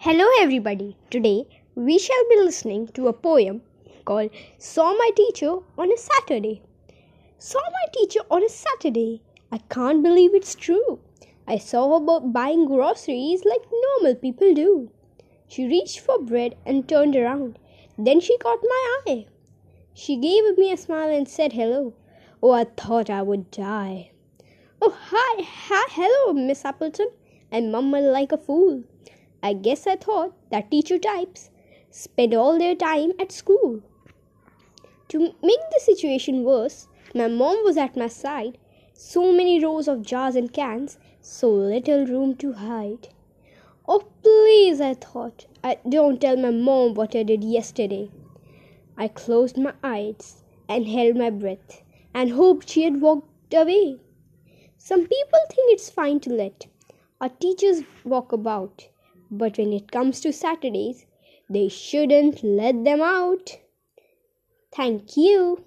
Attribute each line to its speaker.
Speaker 1: Hello, everybody. Today we shall be listening to a poem called Saw My Teacher on a Saturday. Saw my teacher on a Saturday. I can't believe it's true. I saw her buying groceries like normal people do. She reached for bread and turned around. Then she caught my eye. She gave me a smile and said hello. Oh, I thought I would die. Oh, hi, hi, hello, Miss Appleton. I mumbled like a fool. I guess I thought that teacher types spend all their time at school. To make the situation worse, my mom was at my side. So many rows of jars and cans, so little room to hide. Oh, please, I thought, I don't tell my mom what I did yesterday. I closed my eyes and held my breath and hoped she had walked away. Some people think it's fine to let our teachers walk about but when it comes to Saturdays, they shouldn't let them out. Thank you.